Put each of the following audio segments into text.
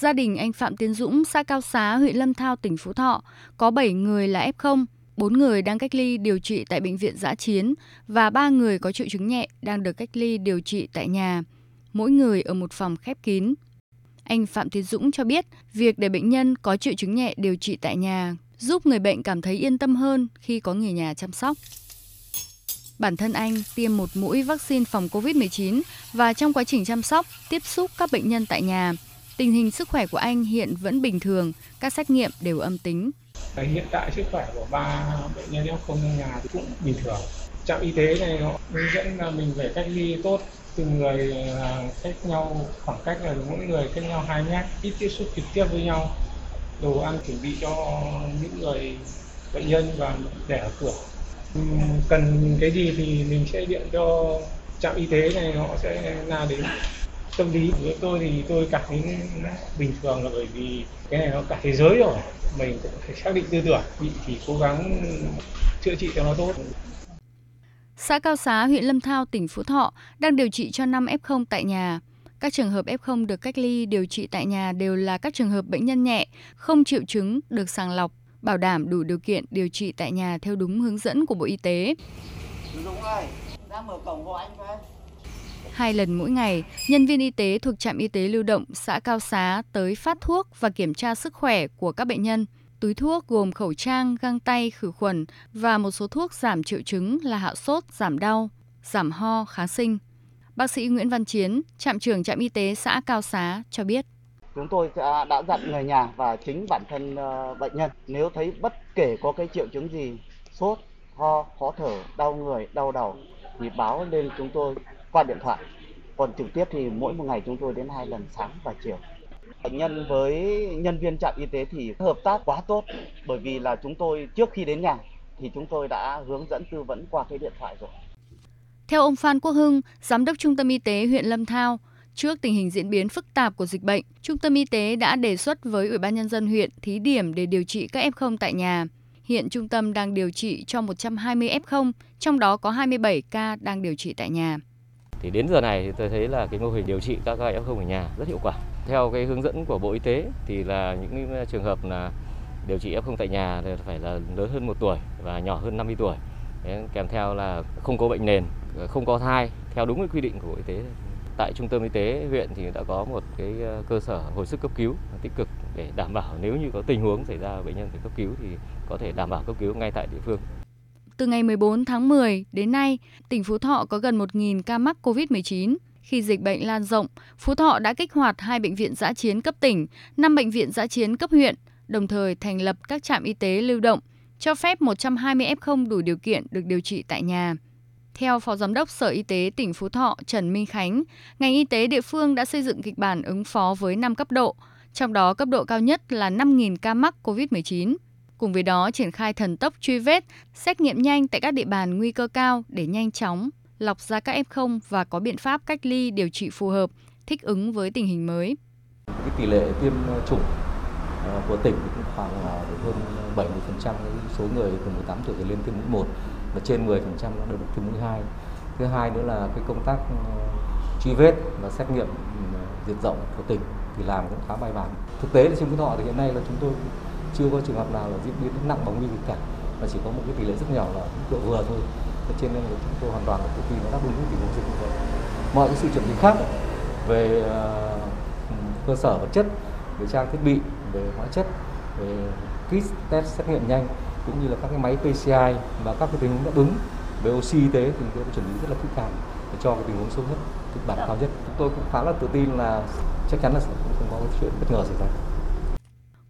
Gia đình anh Phạm Tiến Dũng, xã Cao Xá, huyện Lâm Thao, tỉnh Phú Thọ, có 7 người là F0, 4 người đang cách ly điều trị tại bệnh viện giã chiến và 3 người có triệu chứng nhẹ đang được cách ly điều trị tại nhà, mỗi người ở một phòng khép kín. Anh Phạm Tiến Dũng cho biết, việc để bệnh nhân có triệu chứng nhẹ điều trị tại nhà giúp người bệnh cảm thấy yên tâm hơn khi có người nhà chăm sóc. Bản thân anh tiêm một mũi vaccine phòng COVID-19 và trong quá trình chăm sóc, tiếp xúc các bệnh nhân tại nhà, tình hình sức khỏe của anh hiện vẫn bình thường, các xét nghiệm đều âm tính. Hiện tại sức khỏe của ba bệnh nhân F0 trong nhà thì cũng bình thường. Trạm y tế này họ hướng dẫn là mình phải cách ly tốt từng người à, cách nhau khoảng cách là mỗi người cách nhau 2 mét ít tiếp xúc trực tiếp với nhau đồ ăn chuẩn bị cho những người bệnh nhân và để ở cửa ừ, cần cái gì thì mình sẽ điện cho trạm y tế này họ sẽ ra đến tâm lý của tôi thì tôi cảm thấy bình thường là bởi vì cái này nó cả thế giới rồi mình cũng phải xác định tư tưởng bị thì cố gắng chữa trị cho nó tốt Xã Cao Xá, huyện Lâm Thao, tỉnh Phú Thọ đang điều trị cho 5 F0 tại nhà. Các trường hợp F0 được cách ly điều trị tại nhà đều là các trường hợp bệnh nhân nhẹ, không triệu chứng, được sàng lọc, bảo đảm đủ điều kiện điều trị tại nhà theo đúng hướng dẫn của Bộ Y tế. Dũng ơi, ra mở cổng hộ anh với. Hai lần mỗi ngày, nhân viên y tế thuộc trạm y tế lưu động xã Cao Xá tới phát thuốc và kiểm tra sức khỏe của các bệnh nhân. Túi thuốc gồm khẩu trang, găng tay, khử khuẩn và một số thuốc giảm triệu chứng là hạ sốt, giảm đau, giảm ho, kháng sinh. Bác sĩ Nguyễn Văn Chiến, trạm trưởng trạm y tế xã Cao Xá cho biết. Chúng tôi đã, dặn người nhà và chính bản thân ờ, bệnh nhân nếu thấy bất kể có cái triệu chứng gì, sốt, ho, khó thở, đau người, đau đầu thì báo lên chúng tôi qua điện thoại. Còn trực tiếp thì mỗi một ngày chúng tôi đến hai lần sáng và chiều. Bệnh nhân với nhân viên trạm y tế thì hợp tác quá tốt bởi vì là chúng tôi trước khi đến nhà thì chúng tôi đã hướng dẫn tư vấn qua cái điện thoại rồi. Theo ông Phan Quốc Hưng, Giám đốc Trung tâm Y tế huyện Lâm Thao, trước tình hình diễn biến phức tạp của dịch bệnh, Trung tâm Y tế đã đề xuất với Ủy ban Nhân dân huyện thí điểm để điều trị các F0 tại nhà. Hiện trung tâm đang điều trị cho 120 F0, trong đó có 27 ca đang điều trị tại nhà. Thì đến giờ này thì tôi thấy là cái mô hình điều trị các ca F0 ở nhà rất hiệu quả. Theo cái hướng dẫn của Bộ Y tế thì là những ờ, trường hợp là điều trị F0 tại nhà thì phải là lớn hơn 1 tuổi và nhỏ hơn 50 tuổi. Đấy, kèm theo là không có bệnh nền, ờ, không có thai theo đúng cái quy định của Bộ Y tế. Tại trung tâm y tế huyện thì đã có một cái ờ, cơ sở hồi sức cấp cứu tích cực để đảm bảo nếu như có tình huống xảy ra bệnh nhân phải cấp cứu thì có thể đảm bảo cấp cứu ngay tại địa phương. Từ ngày 14 tháng 10 đến nay, tỉnh Phú Thọ có gần 1.000 ca mắc COVID-19. Khi dịch bệnh lan rộng, Phú Thọ đã kích hoạt hai bệnh viện giã chiến cấp tỉnh, 5 bệnh viện giã chiến cấp huyện, đồng thời thành lập các trạm y tế lưu động, cho phép 120 F0 đủ điều kiện được điều trị tại nhà. Theo Phó Giám đốc Sở Y tế tỉnh Phú Thọ Trần Minh Khánh, ngành y tế địa phương đã xây dựng kịch bản ứng phó với 5 cấp độ, trong đó cấp độ cao nhất là 5.000 ca mắc COVID-19. Cùng với đó, triển khai thần tốc truy vết, xét nghiệm nhanh tại các địa bàn nguy cơ cao để nhanh chóng lọc ra các F0 và có biện pháp cách ly điều trị phù hợp, thích ứng với tình hình mới. Cái tỷ lệ tiêm chủng ờ, của tỉnh cũng khoảng hơn 70% số người từ 18 tuổi trở lên tiêm mũi 1 và trên 10% đã được tiêm mũi 2. Thứ hai nữa là cái công tác ờ, truy vết và xét nghiệm ừ, diện rộng của tỉnh thì làm cũng khá bài bản. Thực tế là trên Phú Thọ thì hiện nay là chúng tôi chưa có trường hợp nào là diễn biến nặng và nguy kịch cả và chỉ có một cái tỷ lệ rất nhỏ là độ vừa thôi. Thế cho nên là chúng tôi hoàn toàn là tự tin nó đáp ứng những tình huống dịch như vậy. Mọi cái sự chuẩn bị khác về uh, cơ sở vật chất về trang thiết bị về hóa chất về kit test xét nghiệm nhanh cũng như là các cái máy PCI và các cái tình huống đáp ứng về oxy y tế thì chúng tôi chuẩn bị rất là kỹ càng để cho cái tình huống xấu nhất kịch bản cao nhất. Tôi cũng khá là tự tin là chắc chắn là sẽ không có cái chuyện bất ngờ xảy ra.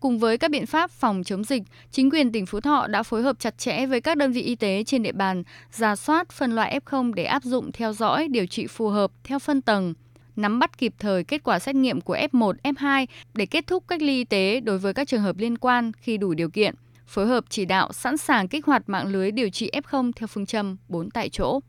Cùng với các biện pháp phòng chống dịch, chính quyền tỉnh Phú Thọ đã phối hợp chặt chẽ với các đơn vị y tế trên địa bàn, ra soát phân loại F0 để áp dụng theo dõi điều trị phù hợp theo phân tầng, nắm bắt kịp thời kết quả xét nghiệm của F1, F2 để kết thúc cách ly y tế đối với các trường hợp liên quan khi đủ điều kiện, phối hợp chỉ đạo sẵn sàng kích hoạt mạng lưới điều trị F0 theo phương châm 4 tại chỗ.